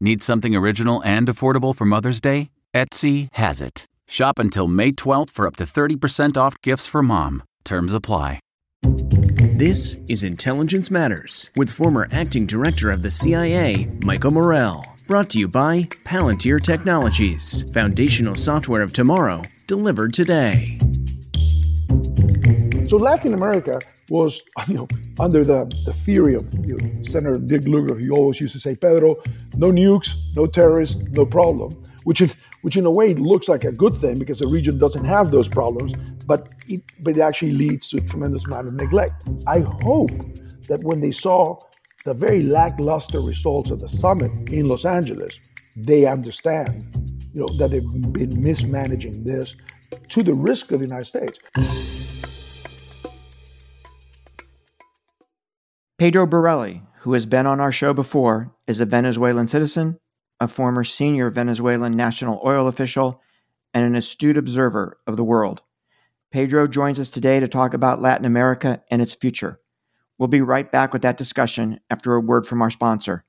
Need something original and affordable for Mother's Day? Etsy has it. Shop until May 12th for up to 30% off gifts for mom. Terms apply. This is Intelligence Matters with former acting director of the CIA, Michael Morell. Brought to you by Palantir Technologies, foundational software of tomorrow, delivered today. So Latin America was, you know, under the, the theory of you know, Senator Dick Lugar, he always used to say, Pedro, no nukes, no terrorists, no problem, which, if, which in a way looks like a good thing because the region doesn't have those problems, but it, but it actually leads to a tremendous amount of neglect. I hope that when they saw the very lackluster results of the summit in Los Angeles, they understand, you know, that they've been mismanaging this to the risk of the United States. Pedro Burelli, who has been on our show before, is a Venezuelan citizen, a former senior Venezuelan national oil official, and an astute observer of the world. Pedro joins us today to talk about Latin America and its future. We'll be right back with that discussion after a word from our sponsor.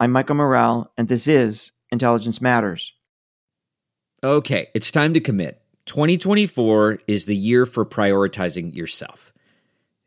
I'm Michael Morell, and this is Intelligence Matters. Okay, it's time to commit. 2024 is the year for prioritizing yourself.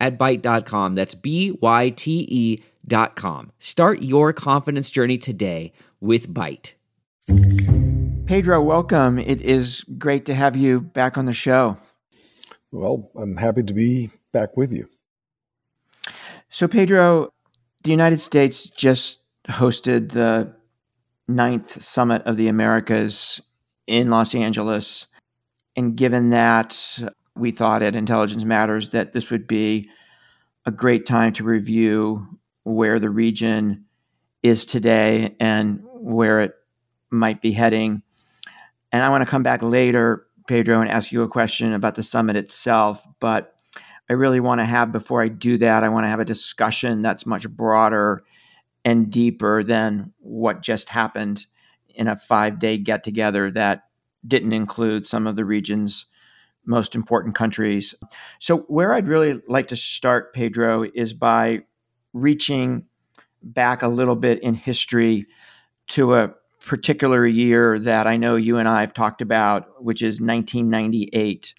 at Byte.com. That's B-Y-T-E dot com. Start your confidence journey today with Byte. Pedro, welcome. It is great to have you back on the show. Well, I'm happy to be back with you. So, Pedro, the United States just hosted the ninth summit of the Americas in Los Angeles. And given that we thought at Intelligence Matters that this would be a great time to review where the region is today and where it might be heading. And I want to come back later, Pedro, and ask you a question about the summit itself. But I really want to have, before I do that, I want to have a discussion that's much broader and deeper than what just happened in a five day get together that didn't include some of the region's most important countries. So, where I'd really like to start, Pedro, is by reaching back a little bit in history to a particular year that I know you and I have talked about, which is 1998.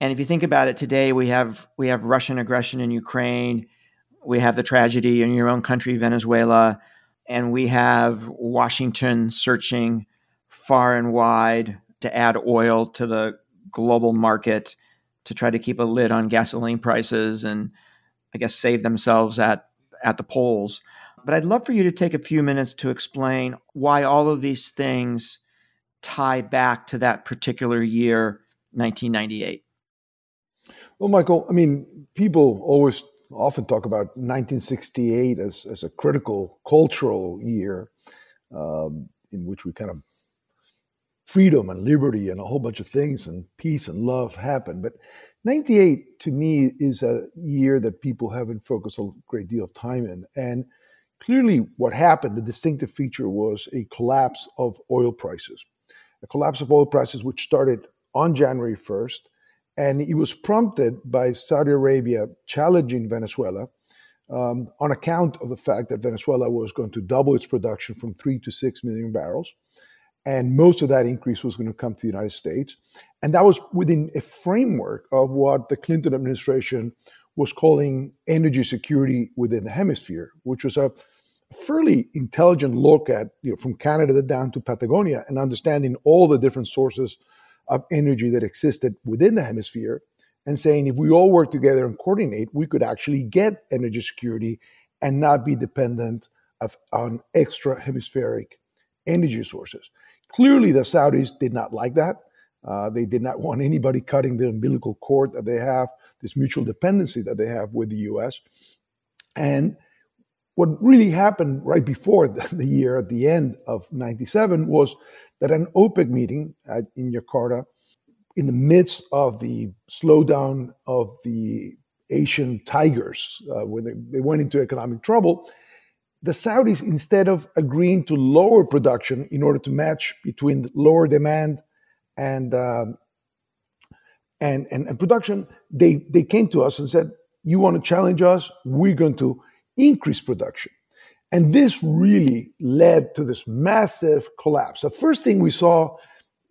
And if you think about it today, we have we have Russian aggression in Ukraine, we have the tragedy in your own country, Venezuela, and we have Washington searching far and wide to add oil to the global market to try to keep a lid on gasoline prices and I guess save themselves at at the polls. But I'd love for you to take a few minutes to explain why all of these things tie back to that particular year, 1998. Well, Michael, I mean, people always often talk about 1968 as, as a critical cultural year um, in which we kind of freedom and liberty and a whole bunch of things and peace and love happened. But 98 to me is a year that people haven't focused a great deal of time in. And clearly, what happened, the distinctive feature was a collapse of oil prices. A collapse of oil prices, which started on January 1st. And it was prompted by Saudi Arabia challenging Venezuela um, on account of the fact that Venezuela was going to double its production from three to six million barrels. And most of that increase was going to come to the United States. And that was within a framework of what the Clinton administration was calling energy security within the hemisphere, which was a fairly intelligent look at, you know, from Canada down to Patagonia and understanding all the different sources of energy that existed within the hemisphere and saying if we all work together and coordinate, we could actually get energy security and not be dependent of, on extra hemispheric energy sources. Clearly, the Saudis did not like that. Uh, they did not want anybody cutting the umbilical cord that they have, this mutual dependency that they have with the US. And what really happened right before the, year, at the end of 97, was that an OPEC meeting at, in Jakarta, in the midst of the slowdown of the Asian tigers, uh, when they, they went into economic trouble, the Saudis, instead of agreeing to lower production in order to match between lower demand and, uh, and, and, and production, they, they came to us and said, You want to challenge us? We're going to increase production. And this really led to this massive collapse. The first thing we saw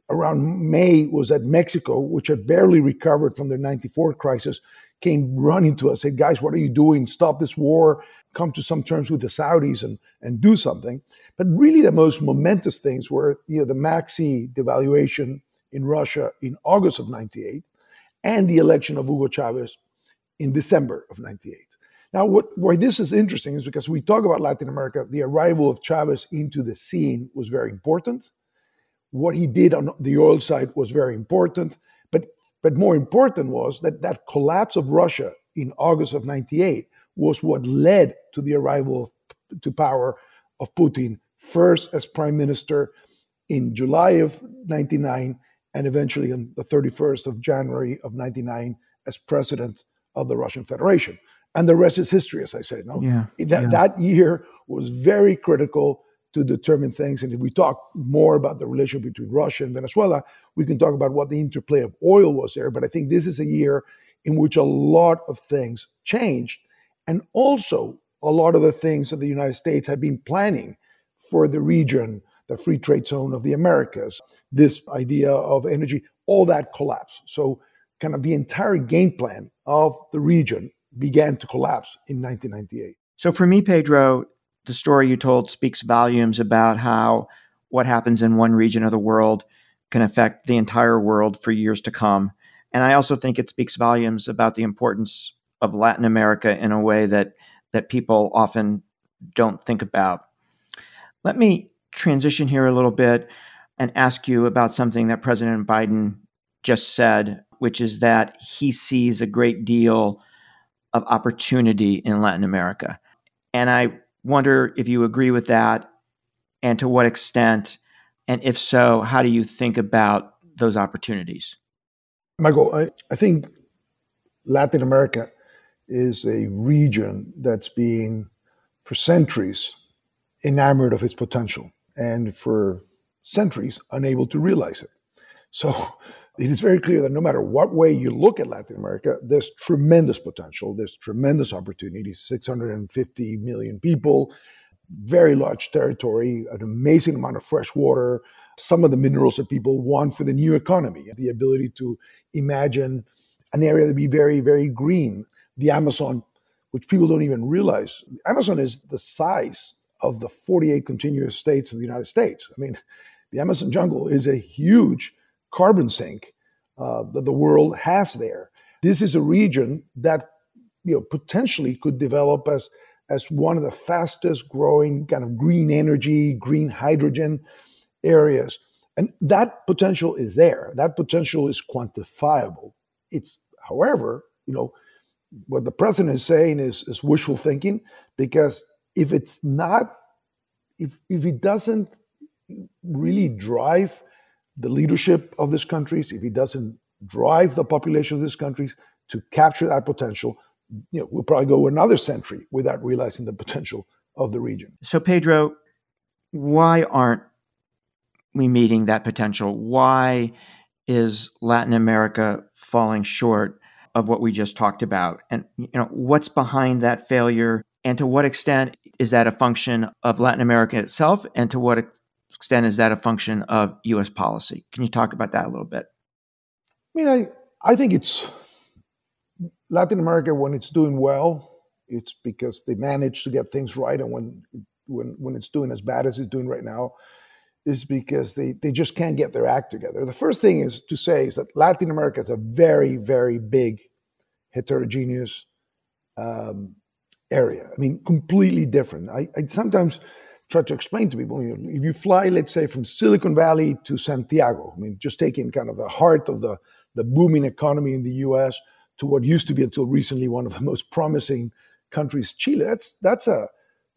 around May was that Mexico, which had barely recovered from their 94 crisis, came running to us, and said, guys, what are you doing? Stop this war, come to some terms with the Saudis and, and do something. But really the most momentous things were you know, the Maxi devaluation in Russia in August of 98 and the election of Hugo Chavez in December of 98. Now, what, why this is interesting is because we talk about Latin America, the arrival of Chavez into the scene was very important. What he did on the oil side was very important. But, but more important was that that collapse of Russia in August of 98 was what led to the arrival of, to power of Putin, first as prime minister in July of 99, and eventually on the 31st of January of 99 as president of the Russian Federation and the rest is history, as I say. No, yeah, that yeah. that year was very critical to determine things. And if we talk more about the relationship between Russia and Venezuela, we can talk about what the interplay of oil was there. But I think this is a year in which a lot of things changed, and also a lot of the things that the United States had been planning for the region, the free trade zone of the Americas, this idea of energy, all that collapsed. So, kind of the entire game plan of the region began to collapse in 1998. So for me, Pedro, the story you told speaks volumes about how what happens in one region of the world can affect the entire world for years to come. And I also think it speaks volumes about the importance of Latin America in a way that that people often don't think about. Let me transition here a little bit and ask you about something that President Biden just said, which is that he sees a great deal of opportunity in Latin America. And I wonder if you agree with that and to what extent. And if so, how do you think about those opportunities? Michael, I, I think Latin America is a region that's been, for centuries, enamored of its potential and for centuries unable to realize it. So it is very clear that no matter what way you look at Latin America, there's tremendous potential, there's tremendous opportunity 650 million people, very large territory, an amazing amount of fresh water, some of the minerals that people want for the new economy, the ability to imagine an area that be very, very green. The Amazon, which people don't even realize, Amazon is the size of the 48 continuous states of the United States. I mean, the Amazon jungle is a huge carbon sink uh, that the world has there. This is a region that you know potentially could develop as as one of the fastest growing kind of green energy, green hydrogen areas. And that potential is there. That potential is quantifiable. It's, however, you know, what the president is saying is, is wishful thinking because if it's not, if, if it doesn't really drive the leadership of these countries, if he doesn't drive the population of these countries to capture that potential. You know, we'll probably go another century without realizing the potential of the region. So, Pedro, why aren't we meeting that potential? Why is Latin America falling short of what we just talked about? And you know, what's behind that failure? And to what extent is that a function of Latin America itself? And to what extent is that a function of US policy? Can you talk about that a little bit? I mean, I, I think it's Latin America when it's doing well, it's because they manage to get things right. And when when when it's doing as bad as it's doing right now, is because they, they just can't get their act together. The first thing is to say is that Latin America is a very, very big heterogeneous um, area. I mean, completely different. I, I, sometimes try to explain to people, you know, if you fly, let's say, from Silicon Valley to Santiago, I mean, just taking kind of the heart of the, the booming economy in the US to what used to be until recently one of the most promising countries, Chile, that's, that's a,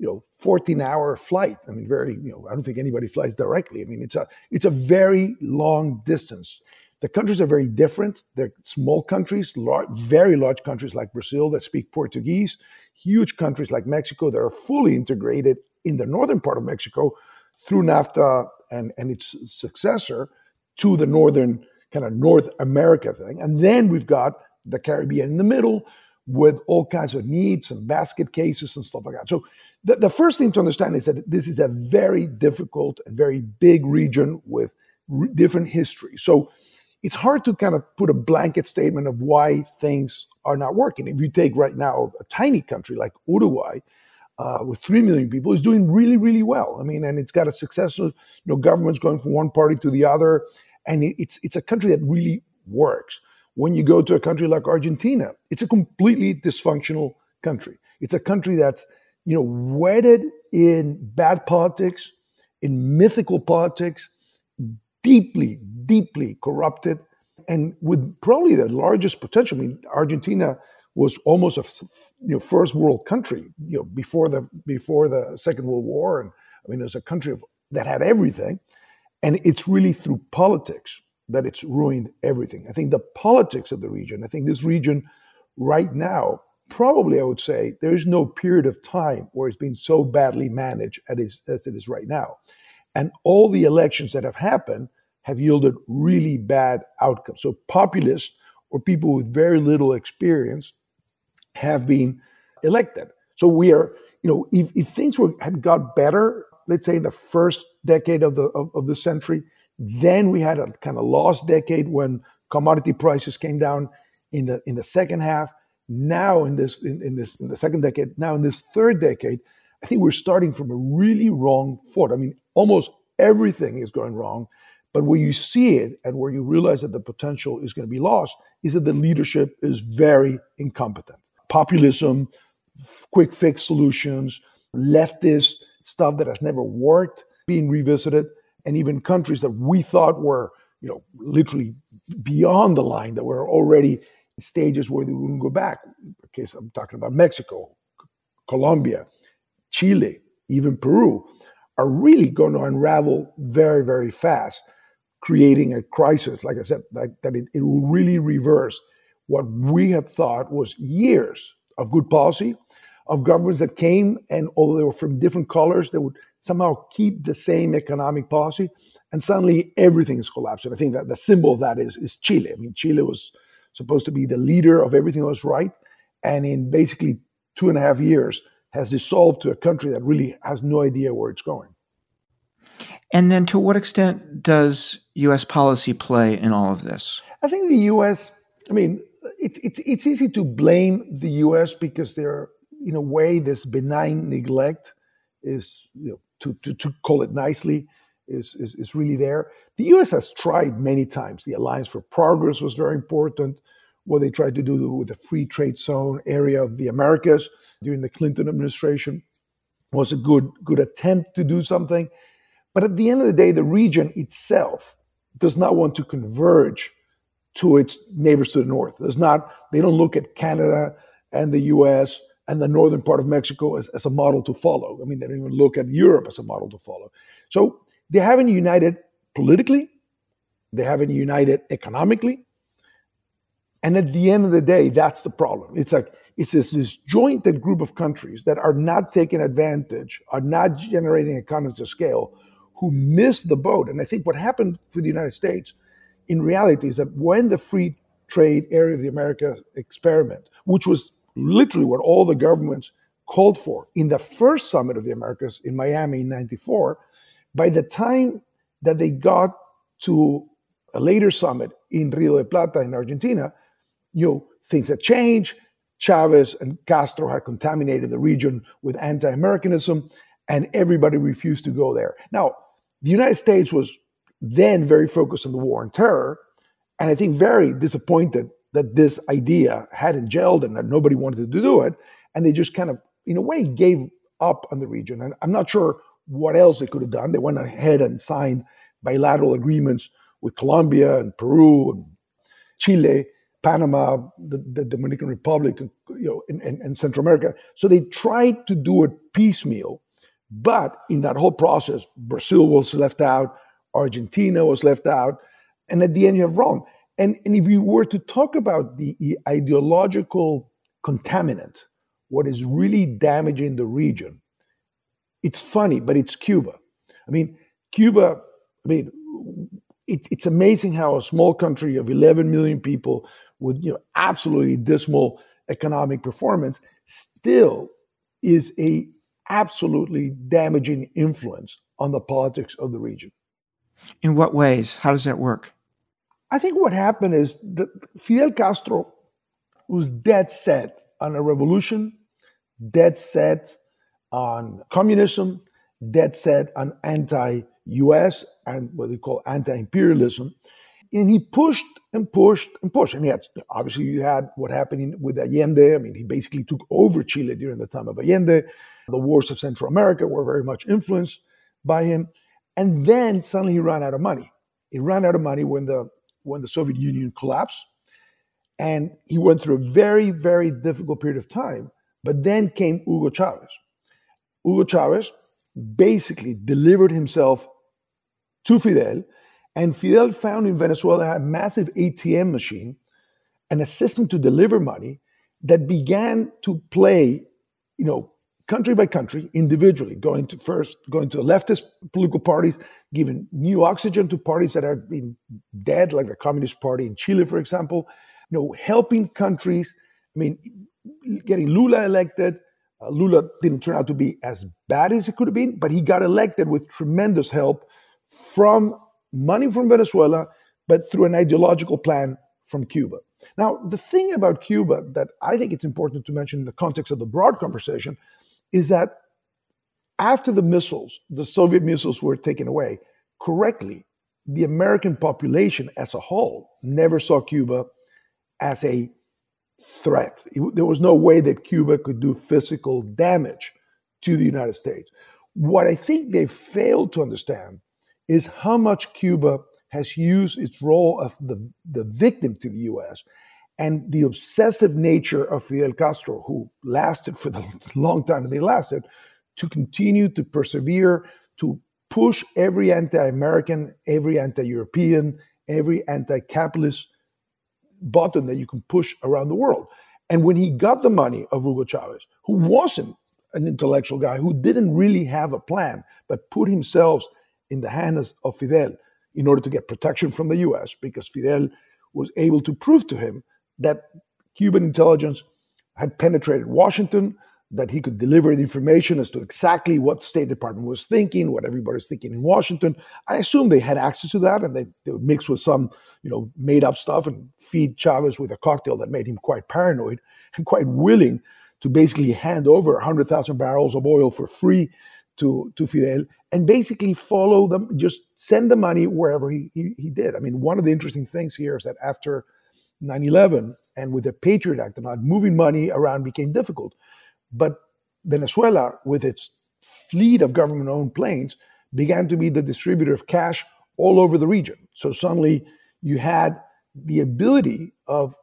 you know 14 hour flight i mean very you know i don't think anybody flies directly i mean it's a it's a very long distance the countries are very different. They're small countries large, very large countries like brazil that speak portuguese huge countries like mexico that are fully integrated in the northern part of mexico through nafta and and its successor to the northern kind of north america thing. And then we've got the caribbean in the middle with all kinds of needs and basket cases and stuff like that. So the, the first thing to understand is that this is a very difficult and very big region with re- different history. So it's hard to kind of put a blanket statement of why things are not working. If you take right now a tiny country like Uruguay, uh, with three million people, is doing really, really well. I mean, and it's got a successful, you know, governments going from one party to the other, and it's it's a country that really works. When you go to a country like Argentina, it's a completely dysfunctional country. It's a country that's you know, wedded in bad politics, in mythical politics, deeply, deeply corrupted, and with probably the largest potential. I mean, Argentina was almost a you know first world country, you know, before the before the Second World War, and I mean, it was a country of, that had everything, and it's really through politics that it's ruined everything. I think the politics of the region. I think this region right now probably I would say there is no period of time where it's been so badly managed as, as it is right now. And all the elections that have happened have yielded really bad outcomes. So populists or people with very little experience have been elected. So we are, you know, if, if things were had got better, let's say in the first decade of the of, of the century, then we had a kind of lost decade when commodity prices came down in the in the second half now in this in, in, this in the second decade now in this third decade i think we're starting from a really wrong foot i mean almost everything is going wrong but where you see it and where you realize that the potential is going to be lost is that the leadership is very incompetent populism quick fix solutions leftist stuff that has never worked being revisited and even countries that we thought were you know literally beyond the line that were already in stages where they wouldn't go back. Okay, so I'm talking about Mexico, Colombia, Chile, even Peru, are really going to unravel very, very fast, creating a crisis, like I said, like, that it, it will really reverse what we had thought was years of good policy, of governments that came and although they were from different colors, they would somehow keep the same economic policy, and suddenly everything is collapsing. I think that the symbol of that is, is Chile. I mean, Chile was supposed to be the leader of everything that was right, and in basically two and a half years has dissolved to a country that really has no idea where it's going. And then, to what extent does U.S. policy play in all of this? I think the U.S. I mean, it's it's it's easy to blame the U.S. because they're in a way this benign neglect is you know to to, to call it nicely is, is, is really there. The US has tried many times. The Alliance for Progress was very important. What they tried to do with the free trade zone area of the Americas during the Clinton administration was a good, good attempt to do something. But at the end of the day, the region itself does not want to converge to its neighbors to the north. Does not, they don't look at Canada and the US and the northern part of Mexico as, as a model to follow. I mean, they don't even look at Europe as a model to follow. So they haven't united politically, they haven't united economically, And at the end of the day, that's the problem. It's like it's this disjointed group of countries that are not taking advantage, are not generating economies of scale, who miss the boat. And I think what happened for the United States in reality is that when the free trade area of the America experiment, which was literally what all the governments called for in the first summit of the Americas in Miami in 94, by the time that they got to a later summit in Rio de Plata in Argentina, you know, things had changed. Chavez and Castro had contaminated the region with anti-Americanism, and everybody refused to go there. Now, the United States was then very focused on the war on terror, and I think very disappointed that this idea hadn't gelled and that nobody wanted to do it, and they just kind of, in a way, gave up on the region. And I'm not sure what else they could have done. They went ahead and signed bilateral agreements with Colombia and Peru and Chile Panama, the, the Dominican Republic, you know, and, Central America. So they tried to do it piecemeal, but in that whole process, Brazil was left out, Argentina was left out, and at the end you have Rome. And, and if you were to talk about the ideological contaminant, what is really damaging the region, it's funny, but it's Cuba. I mean, Cuba, I mean, it, it's amazing how a small country of 11 million people with you know absolutely dismal economic performance still is a absolutely damaging influence on the politics of the region. In what ways? How does that work? I think what happened is that Fidel Castro was dead set on a revolution, dead set on communism, dead set on anti US and what they call anti imperialism and he pushed and pushed and pushed. And he had obviously you had what happened with Allende. I mean, he basically took over Chile during the time of Allende. The wars of Central America were very much influenced by him. And then suddenly he ran out of money. He ran out of money when the when the Soviet Union collapsed. And he went through a very, very difficult period of time. But then came Hugo Chavez. Hugo Chavez basically delivered himself to Fidel and Fidel found in Venezuela a massive ATM machine, an system to deliver money that began to play, you know, country by country, individually, going to first going to the leftist political parties, giving new oxygen to parties that have been dead, like the Communist Party in Chile, for example. You know, helping countries. I mean, getting Lula elected. Uh, Lula didn't turn out to be as bad as it could have been, but he got elected with tremendous help from money from Venezuela, but through an ideological plan from Cuba. Now, the thing about Cuba that I think it's important to mention in the context of the broad conversation is that after the missiles, the Soviet missiles were taken away, correctly, the American population as a whole never saw Cuba as a threat. It, there was no way that Cuba could do physical damage to the United States. What I think they failed to understand is how much Cuba has used its role of the, the victim to the US and the obsessive nature of Fidel Castro, who lasted for the long time they lasted, to continue to persevere, to push every anti American, every anti European, every anti capitalist button that you can push around the world. And when he got the money of Hugo Chavez, who wasn't an intellectual guy, who didn't really have a plan, but put himself in the hands of Fidel in order to get protection from the US because Fidel was able to prove to him that Cuban intelligence had penetrated Washington, that he could deliver the information as to exactly what State Department was thinking, what everybody was thinking in Washington. I assume they had access to that and they, they would mix with some, you know, made up stuff and feed Chavez with a cocktail that made him quite paranoid and quite willing to basically hand over 100,000 barrels of oil for free to, to Fidel and basically follow them, just send the money wherever he, he, he did. I mean, one of the interesting things here is that after 9 11 and with the Patriot Act, about moving money around became difficult. But Venezuela, with its fleet of government owned planes, began to be the distributor of cash all over the region. So suddenly you had the ability of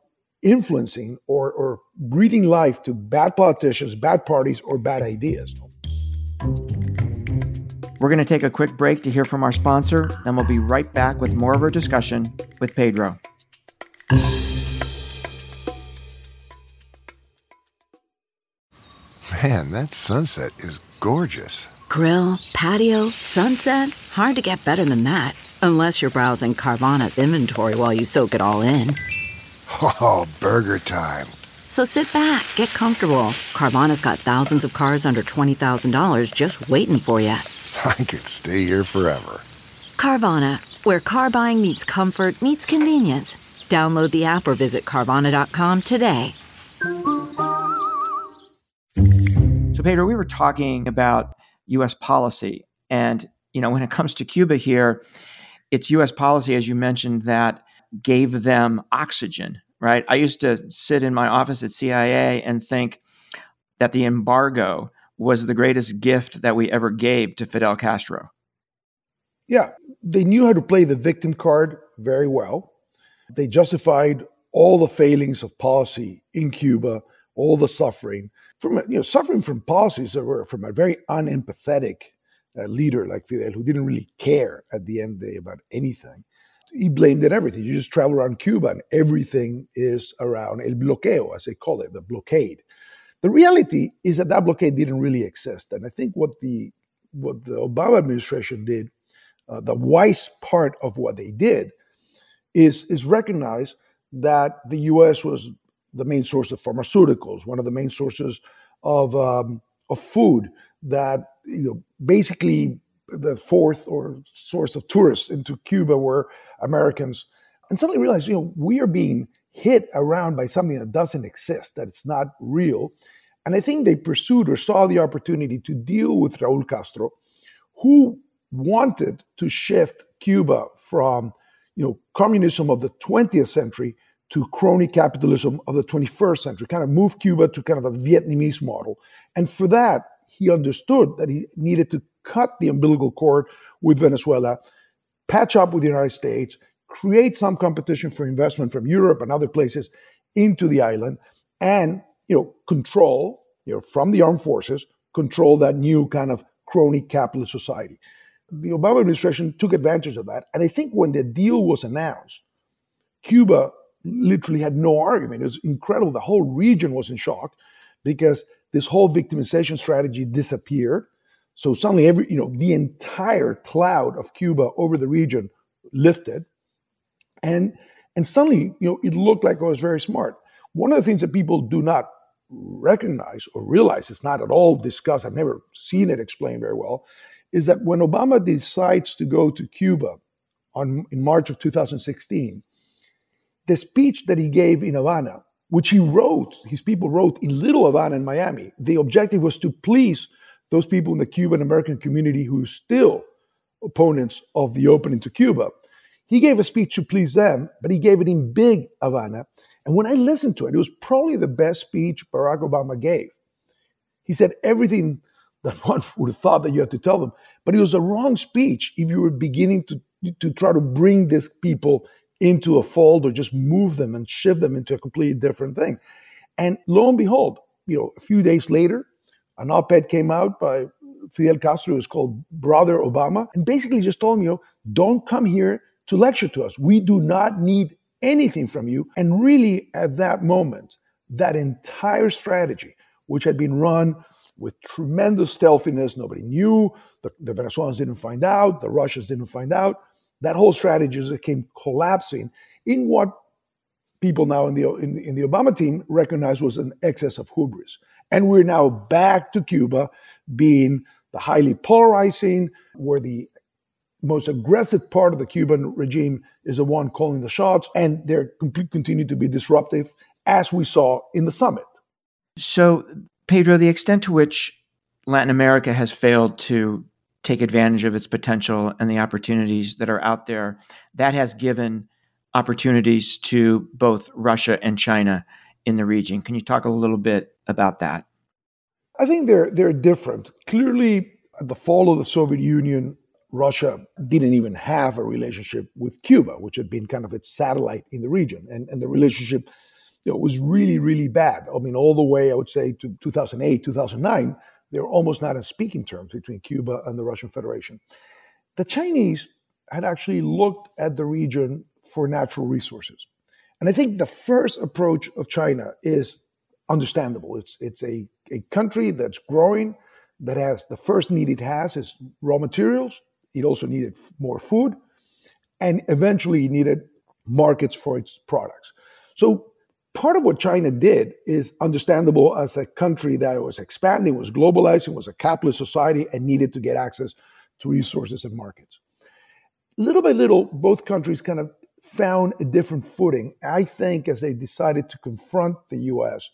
influencing or, or breathing life to bad politicians, bad parties, or bad ideas. We're going to take a quick break to hear from our sponsor, then we'll be right back with more of our discussion with Pedro. Man, that sunset is gorgeous. Grill, patio, sunset. Hard to get better than that. Unless you're browsing Carvana's inventory while you soak it all in. Oh, burger time. So sit back, get comfortable. Carvana's got thousands of cars under $20,000 just waiting for you. I could stay here forever. Carvana, where car buying meets comfort, meets convenience. Download the app or visit Carvana.com today. So, Pedro, we were talking about U.S. policy. And, you know, when it comes to Cuba here, it's U.S. policy, as you mentioned, that gave them oxygen, right? I used to sit in my office at CIA and think that the embargo was the greatest gift that we ever gave to Fidel Castro. Yeah, they knew how to play the victim card very well. They justified all the failings of policy in Cuba, all the suffering from you know suffering from policies that were from a very unempathetic uh, leader like Fidel, who didn't really care at the end of the day about anything. He blamed it everything. You just travel around Cuba and everything is around el bloqueo, as they call it, the blockade. The reality is that that blockade didn't really exist, and I think what the what the Obama administration did, uh, the wise part of what they did, is is recognize that the U.S. was the main source of pharmaceuticals, one of the main sources of um, of food. That you know, basically, the fourth or source of tourists into Cuba were Americans, and suddenly realized, you know, we are being hit around by something that doesn't exist, that it's not real. And I think they pursued or saw the opportunity to deal with Raul Castro, who wanted to shift Cuba from you know communism of the 20th century to crony capitalism of the 21st century, kind of move Cuba to kind of a Vietnamese model. And for that, he understood that he needed to cut the umbilical cord with Venezuela, patch up with the United States, create some competition for investment from Europe and other places into the island, and you know control you know from the armed forces control that new kind of crony capitalist society. The Obama administration took advantage of that, and I think when the deal was announced, Cuba literally had no argument. It was incredible. The whole region was in shock because this whole victimization strategy disappeared. So suddenly, every you know, the entire cloud of Cuba over the region lifted, and and suddenly, you know, it looked like I was very smart. One of the things that people do not recognize or realize, it's not at all discussed. I've never seen it explained very well. Is that when Obama decides to go to Cuba on in March of 2016 the speech that he gave in Havana, which he wrote, his people wrote in Little Havana in Miami, the objective was to please those people in the Cuban American community who are still opponents of the opening to Cuba. He gave a speech to please them, but he gave it in big Havana. And when I listened to it, it was probably the best speech Barack Obama gave. He said everything that one would have thought that you have to tell them, but it was a wrong speech if you were beginning to, to try to bring these people into a fold or just move them and shift them into a completely different thing. And lo and behold, you know, a few days later, an op-ed came out by Fidel Castro. It was called Brother Obama, and basically just told me, you know, don't come here to lecture to us. We do not need anything from you. And really, at that moment, that entire strategy, which had been run with tremendous stealthiness, nobody knew, the, the Venezuelans didn't find out, the Russians didn't find out, that whole strategy just came collapsing in what people now in the, in the, in the Obama team recognize was an excess of hubris. And we're now back to Cuba being the highly polarizing, where the most aggressive part of the Cuban regime is the one calling the shots, and they're complete, continue to be disruptive, as we saw in the summit. So, Pedro, the extent to which Latin America has failed to take advantage of its potential and the opportunities that are out there. That has given opportunities to both Russia and China in the region. Can you talk a little bit about that? I think they're they're different. Clearly, at the fall of the Soviet Union, Russia didn't even have a relationship with Cuba, which had been kind of its satellite in the region, and and the relationship you know, was really really bad. I mean, all the way I would say to 2008, 2009 they were almost not in speaking terms between Cuba and the Russian Federation. The Chinese had actually looked at the region for natural resources. And I think the first approach of China is understandable. It's, it's a a country that's growing, that has the first need it has is raw materials. It also needed more food, and eventually it needed markets for its products. So part of what China did is understandable as a country that was expanding, was globalizing, was a capitalist society, and needed to get access to resources and markets. Little by little, both countries kind of found a different footing. I think as they decided to confront the US,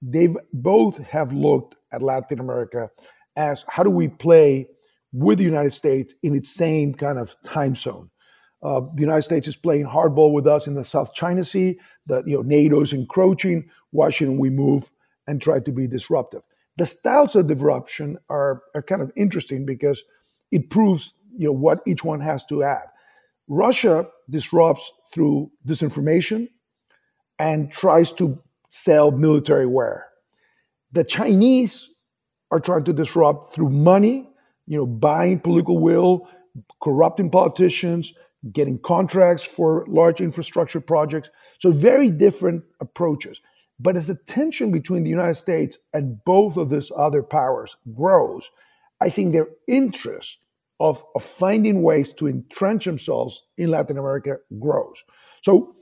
they've both have looked at Latin America as how do we play with the United States in its same kind of time zone. Uh, the United States is playing hardball with us in the South China Sea. That you know NATO is encroaching. Why shouldn't we move and try to be disruptive? The styles of disruption are are kind of interesting because it proves you know what each one has to add. Russia disrupts through disinformation and tries to sell military wear. The Chinese are trying to disrupt through money, you know, buying political will, corrupting politicians, getting contracts for large infrastructure projects. So, very different approaches. But as the tension between the United States and both of these other powers grows, I think their interest of, of finding ways to entrench themselves in Latin America grows. So,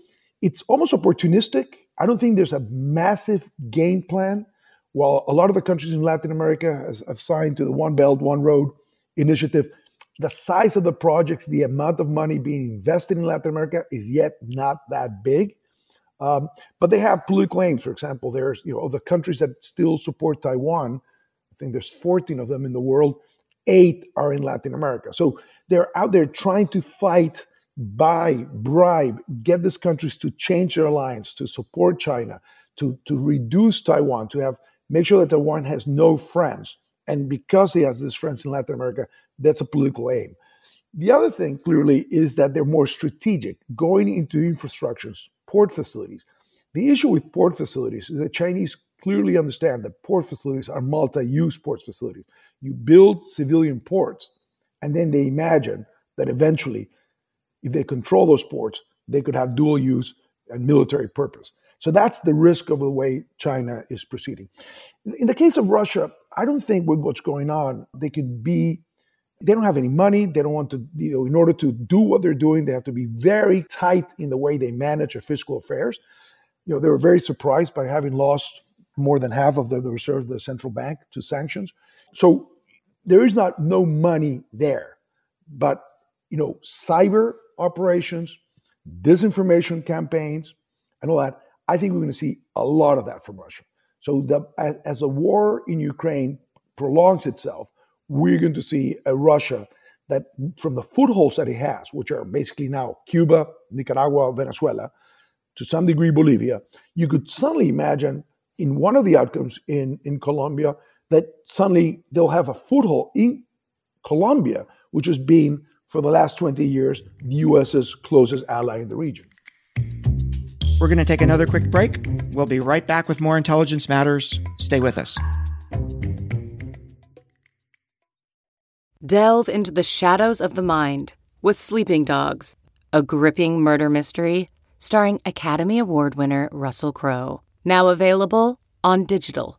it's almost opportunistic. I don't think there's a massive game plan. While a lot of the countries in Latin America have signed to the One Belt, One Road initiative, the size of the projects, the amount of money being invested in Latin America is yet not that big. Um, but they have political aims. For example, there's you know the countries that still support Taiwan. I think there's 14 of them in the world. Eight are in Latin America. So they're out there trying to fight, buy, bribe, get these countries to change their alliance, to support China, to to reduce Taiwan, to have make sure that the Taiwan has no friends. And because he has these friends in Latin America, that's a political aim. The other thing, clearly, is that they're more strategic, going into infrastructures, port facilities. The issue with port facilities is that Chinese clearly understand that port facilities are multi use port facilities. You build civilian ports, and then they imagine that eventually, if they control those ports, they could have dual use and military purpose. So that's the risk of the way China is proceeding. In the case of Russia, I don't think with what's going on, they could be they don't have any money. They don't want to, you know, in order to do what they're doing, they have to be very tight in the way they manage their fiscal affairs. You know, they were very surprised by having lost more than half of the, the reserve of the central bank to sanctions. So there is not no money there. But, you know, cyber operations, disinformation campaigns, and all that, I think we're going to see a lot of that from Russia. So the, as, as the war in Ukraine prolongs itself, we're going to see a Russia that, from the footholds that it has, which are basically now Cuba, Nicaragua, Venezuela, to some degree Bolivia, you could suddenly imagine in one of the outcomes in, in Colombia that suddenly they'll have a foothold in Colombia, which has been, for the last 20 years, the US's closest ally in the region. We're going to take another quick break. We'll be right back with more Intelligence Matters. Stay with us. Delve into the shadows of the mind with Sleeping Dogs, a gripping murder mystery starring Academy Award winner Russell Crowe. Now available on digital.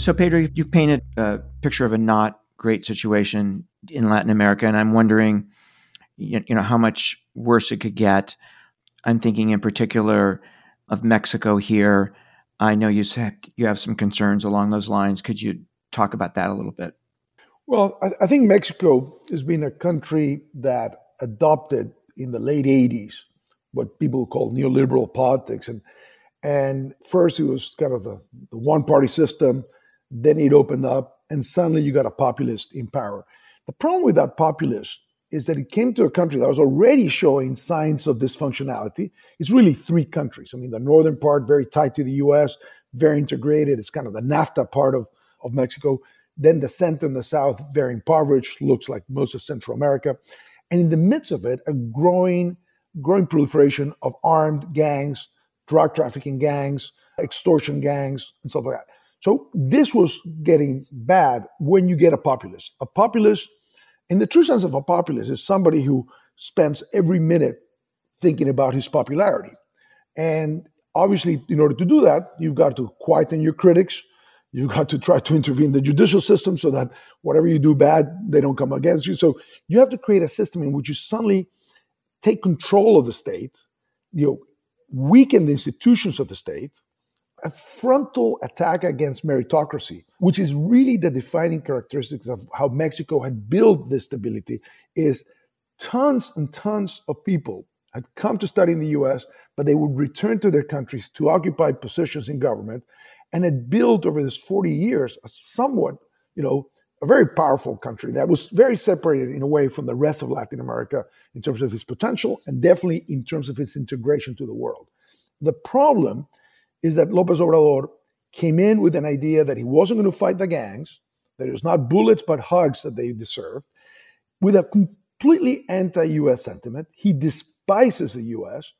So, Pedro, you've painted a picture of a not great situation in Latin America, and I'm wondering, you know, how much worse it could get. I'm thinking in particular of Mexico here. I know you said you have some concerns along those lines. Could you talk about that a little bit? Well, I, think Mexico has been a country that adopted in the late 80s what people call neoliberal politics. And, and first it was kind of the, the one party system, then it opened up, and suddenly you got a populist in power. The problem with that populist is that it came to a country that was already showing signs of dysfunctionality. It's really three countries. I mean, the northern part, very tied to the US, very integrated. It's kind of the NAFTA part of, of Mexico. Then the center and the south, very impoverished, looks like most of Central America. And in the midst of it, a growing, growing proliferation of armed gangs, drug trafficking gangs, extortion gangs, and stuff like that. So this was getting bad when you get a populist. A populist, in the true sense of a populist, is somebody who spends every minute thinking about his popularity. And obviously, in order to do that, you've got to quieten your critics. You've got to try to intervene the judicial system so that whatever you do bad, they don't come against you. So you have to create a system in which you suddenly take control of the state, you know, weaken the institutions of the state, a frontal attack against meritocracy, which is really the defining characteristics of how Mexico had built this stability, is tons and tons of people had come to study in the US, but they would return to their countries to occupy positions in government and had built over this 40 years a somewhat, you know, a very powerful country that was very separated in a way from the rest of Latin America in terms of its potential and definitely in terms of its integration to the world. The problem is that Lopez Obrador came in with an idea that he wasn't going to fight the gangs, that it was not bullets but hugs that they deserved, with a completely anti US sentiment. He despises the US,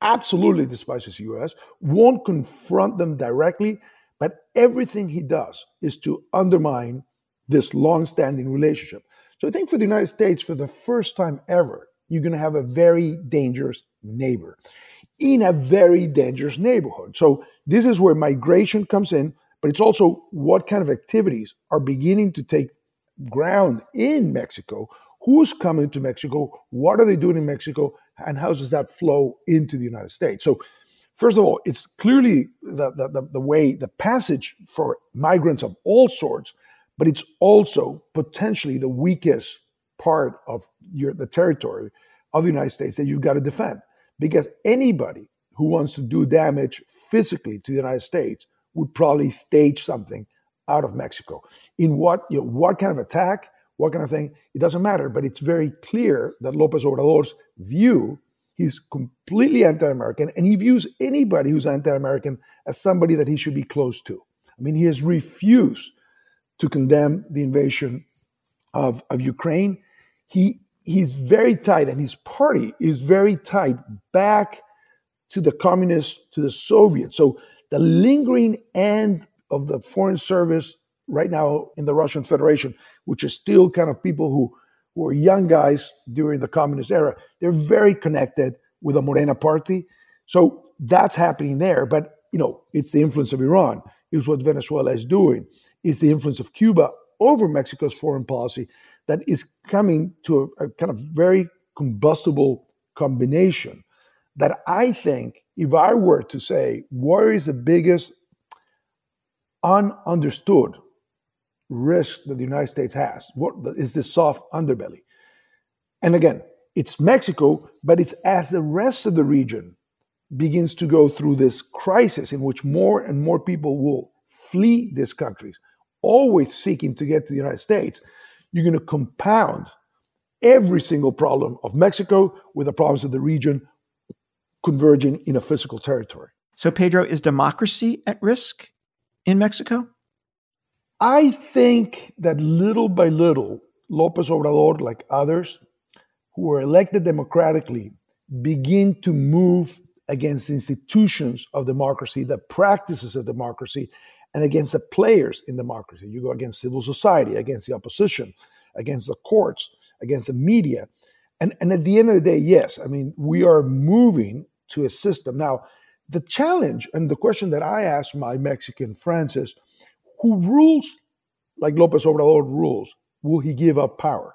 absolutely despises the US, won't confront them directly, but everything he does is to undermine this long standing relationship. So I think for the United States, for the first time ever, you're going to have a very dangerous neighbor in a very dangerous neighborhood. So this is where migration comes in, but it's also what kind of activities are beginning to take ground in Mexico. Who's coming to Mexico? What are they doing in Mexico? And how does that flow into the United States? So, first of all, it's clearly the, the, the way, the passage for migrants of all sorts, but it's also potentially the weakest part of your, the territory of the United States that you've got to defend because anybody who wants to do damage physically to the United States would probably stage something out of Mexico. In what you know, what kind of attack, what kind of thing, it doesn't matter. But it's very clear that Lopez Obrador's view, he's completely anti-American, and he views anybody who's anti-American as somebody that he should be close to. I mean, he has refused to condemn the invasion of, of Ukraine. He he's very tight, and his party is very tight back to the communists, to the Soviets. So the lingering end of the foreign service right now in the Russian Federation, which is still kind of people who, were young guys during the communist era, they're very connected with the Morena party. So that's happening there. But, you know, it's the influence of Iran. It's what Venezuela is doing. It's the influence of Cuba over Mexico's foreign policy that is coming to a, a kind of very combustible combination that I think, if I were to say, what is the biggest ununderstood risk that the United States has? What is this soft underbelly? And again, it's Mexico, but it's as the rest of the region begins to go through this crisis in which more and more people will flee these countries, always seeking to get to the United States, you're going to compound every single problem of Mexico with the problems of the region converging in a physical territory. So, Pedro, is democracy at risk in Mexico? I think that little by little, Lopez Obrador, like others who were elected democratically, begin to move against institutions of democracy, the practices of democracy, and against the players in democracy. You go against civil society, against the opposition, against the courts, against the media. And, and at the end of the day, yes, I mean, we are moving to a system. Now, the challenge and the question that I ask my Mexican friends is who rules like Lopez Obrador rules? Will he give up power?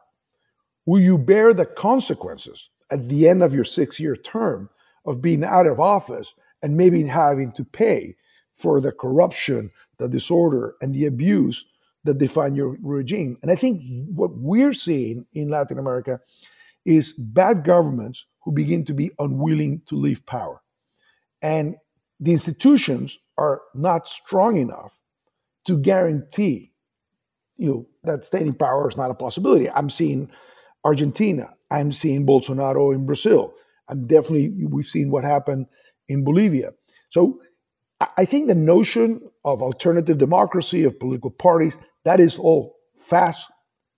Will you bear the consequences at the end of your six year term of being out of office and maybe having to pay for the corruption, the disorder, and the abuse that define your regime? And I think what we're seeing in Latin America is bad governments who begin to be unwilling to leave power. And the institutions are not strong enough to guarantee you know that staying power is not a possibility. I'm seeing Argentina. I'm seeing Bolsonaro in Brazil. I'm definitely we've seen what happened in Bolivia. So I think the notion of alternative democracy, of political parties, that is all fast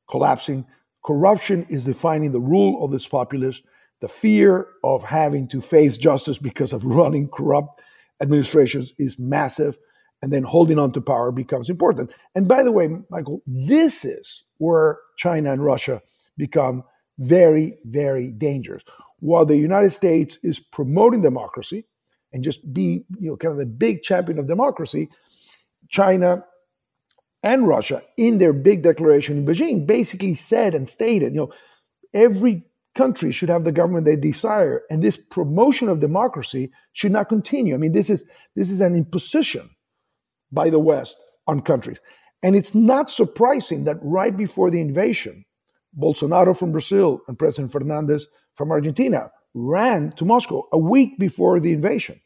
collapsing. Corruption is defining the rule of this populace. The fear of having to face justice because of running corrupt administrations is massive. And then holding on to power becomes important. And by the way, Michael, this is where China and Russia become very, very dangerous. While the United States is promoting democracy and just be, you know, kind of the big champion of democracy, China and Russia, in their big declaration in Beijing, basically said and stated, you know, every country should have the government they desire, and this promotion of democracy should not continue. I mean, this is this is an imposition by the West on countries, and it's not surprising that right before the invasion, Bolsonaro from Brazil and President Fernandez from Argentina ran to Moscow a week before the invasion.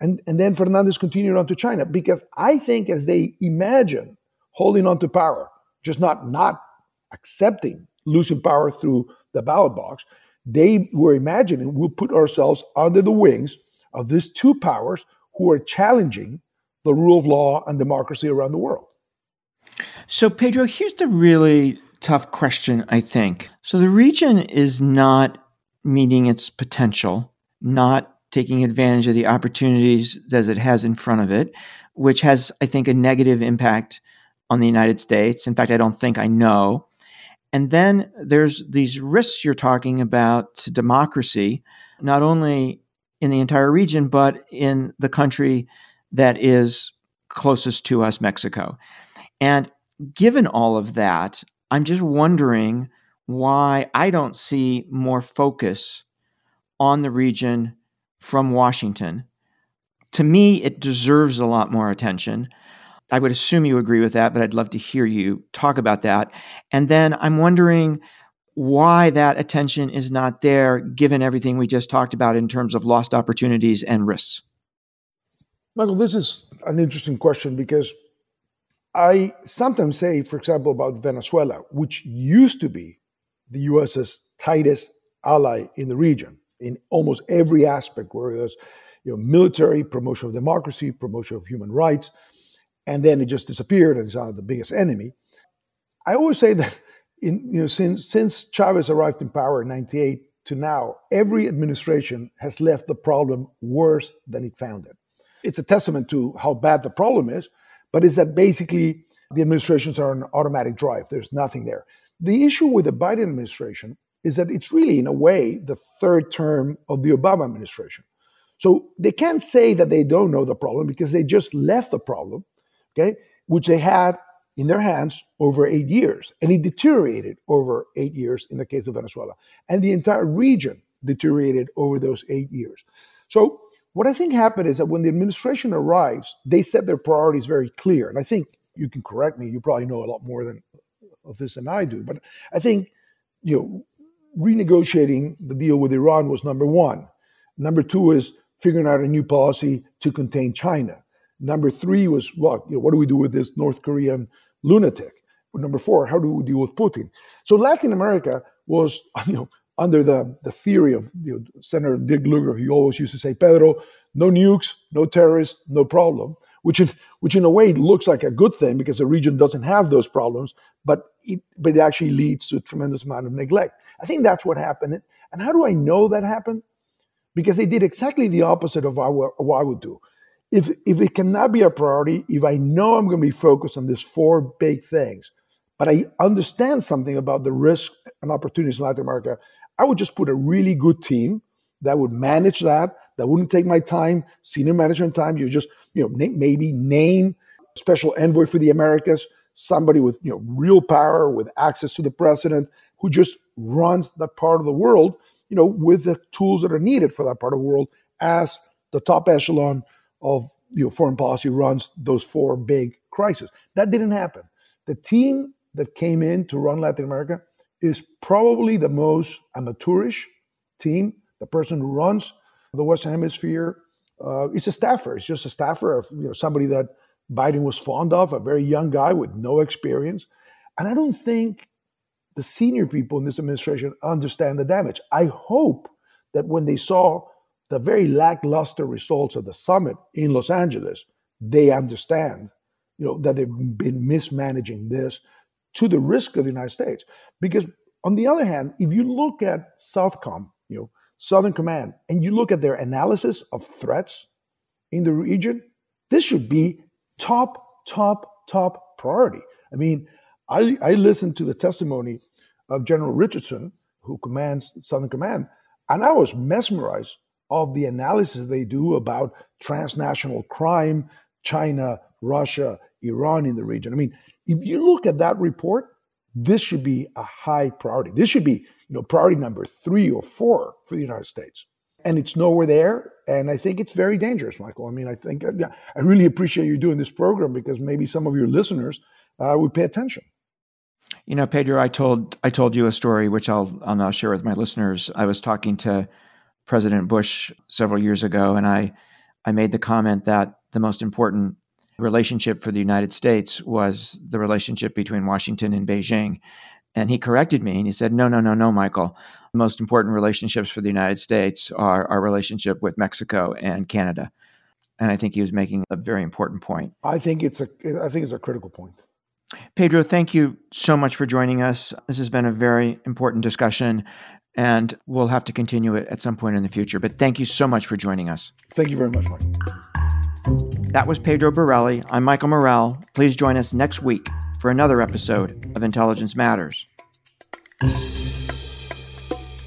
And, and then Fernandez continued on to China because I think as they imagine holding on to power, just not not accepting losing power through the ballot box, they were imagining we'll put ourselves under the wings of these two powers who are challenging the rule of law and democracy around the world. So, Pedro, here's the really tough question, I think. So, the region is not meeting its potential, not taking advantage of the opportunities that it has in front of it, which has, I think, a negative impact on the United States. In fact, I don't think I know. And then there's these risks you're talking about to democracy, not only in the entire region, but in the country that is closest to us, Mexico. And given all of that, I'm just wondering why I don't see more focus on the region from Washington. To me, it deserves a lot more attention. I would assume you agree with that, but I'd love to hear you talk about that. And then I'm wondering why that attention is not there, given everything we just talked about in terms of lost opportunities and risks. Michael, this is an interesting question because I sometimes say, for example, about Venezuela, which used to be the US's tightest ally in the region in almost every aspect, where there's you know, military, promotion of democracy, promotion of human rights, and then it just disappeared and it's now the biggest enemy. I always say that in, you know, since since Chavez arrived in power in '98 to now, every administration has left the problem worse than it found it. It's a testament to how bad the problem is, but is that basically the administrations are on automatic drive. There's nothing there. The issue with the Biden administration is that it's really, in a way, the third term of the Obama administration. So they can't say that they don't know the problem because they just left the problem okay, which they had in their hands over eight years. And it deteriorated over eight years in the case of Venezuela. And the entire region deteriorated over those eight years. So, what I think happened is that when the administration arrives, they set their priorities very clear. And I think you can correct me, you probably know a lot more than of this than I do. But I think, you know, renegotiating the deal with Iran was number one. Number two is figuring out a new policy to contain China. Number three was what? You know, what do we do with this North Korean lunatic? Number four, how do we deal with Putin? So Latin America was, you know, under the, the theory of you know, Senator Dick Lugar, he always used to say, Pedro, no nukes, no terrorists, no problem, which in, which in a way looks like a good thing because the region doesn't have those problems, but it, but it actually leads to a tremendous amount of neglect. I think that's what happened. And how do I know that happened? Because they did exactly the opposite of what I would do if if it cannot be a priority, if I know I'm going to be focused on these four big things, but I understand something about the risk and opportunities in Latin America, I would just put a really good team that would manage that, that wouldn't take my time, senior management time. You just, you know, na- maybe name special envoy for the Americas, somebody with, you know, real power, with access to the president, who just runs that part of the world, you know, with the tools that are needed for that part of the world as the top echelon of you know foreign policy runs those four big crises. That didn't happen. The team that came in to run Latin America is probably the most amateurish team. The person who runs the Western Hemisphere uh, is a staffer. It's just a staffer of you know somebody that Biden was fond of, a very young guy with no experience. And I don't think the senior people in this administration understand the damage. I hope that when they saw the very lackluster results of the summit in Los Angeles, they understand, you know, that they've been mismanaging this to the risk of the United States. Because on the other hand, if you look at Southcom, you know, Southern Command, and you look at their analysis of threats in the region, this should be top, top, top priority. I mean, I, I listened to the testimony of General Richardson, who commands Southern Command, and I was mesmerized of the analysis they do about transnational crime, China, Russia, Iran in the region. I mean, if you look at that report, this should be a high priority. This should be, you know, priority number three or four for the United States. And it's nowhere there. And I think it's very dangerous, Michael. I mean, I think I really appreciate you doing this program because maybe some of your listeners uh, would pay attention. You know, Pedro, I told I told you a story which I'll I'll now share with my listeners. I was talking to President Bush several years ago, and I I made the comment that the most important relationship for the United States was the relationship between Washington and Beijing. And he corrected me and he said, No, no, no, no, Michael. The most important relationships for the United States are our relationship with Mexico and Canada. And I think he was making a very important point. I think it's a I think it's a critical point. Pedro, thank you so much for joining us. This has been a very important discussion, and we'll have to continue it at some point in the future. But thank you so much for joining us. Thank you very much, Michael. That was Pedro Burelli. I'm Michael Morell. Please join us next week for another episode of Intelligence Matters.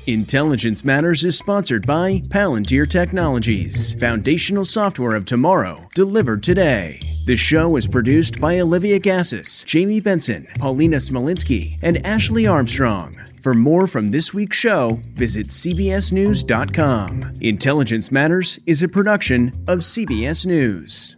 Intelligence Matters is sponsored by Palantir Technologies, foundational software of tomorrow, delivered today. The show is produced by Olivia Gazis, Jamie Benson, Paulina Smolinski, and Ashley Armstrong. For more from this week's show, visit CBSNews.com. Intelligence Matters is a production of CBS News.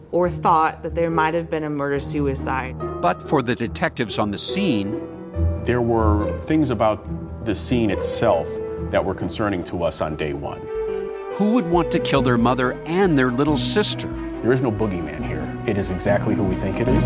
or thought that there might have been a murder suicide. But for the detectives on the scene, there were things about the scene itself that were concerning to us on day one. Who would want to kill their mother and their little sister? There is no boogeyman here. It is exactly who we think it is.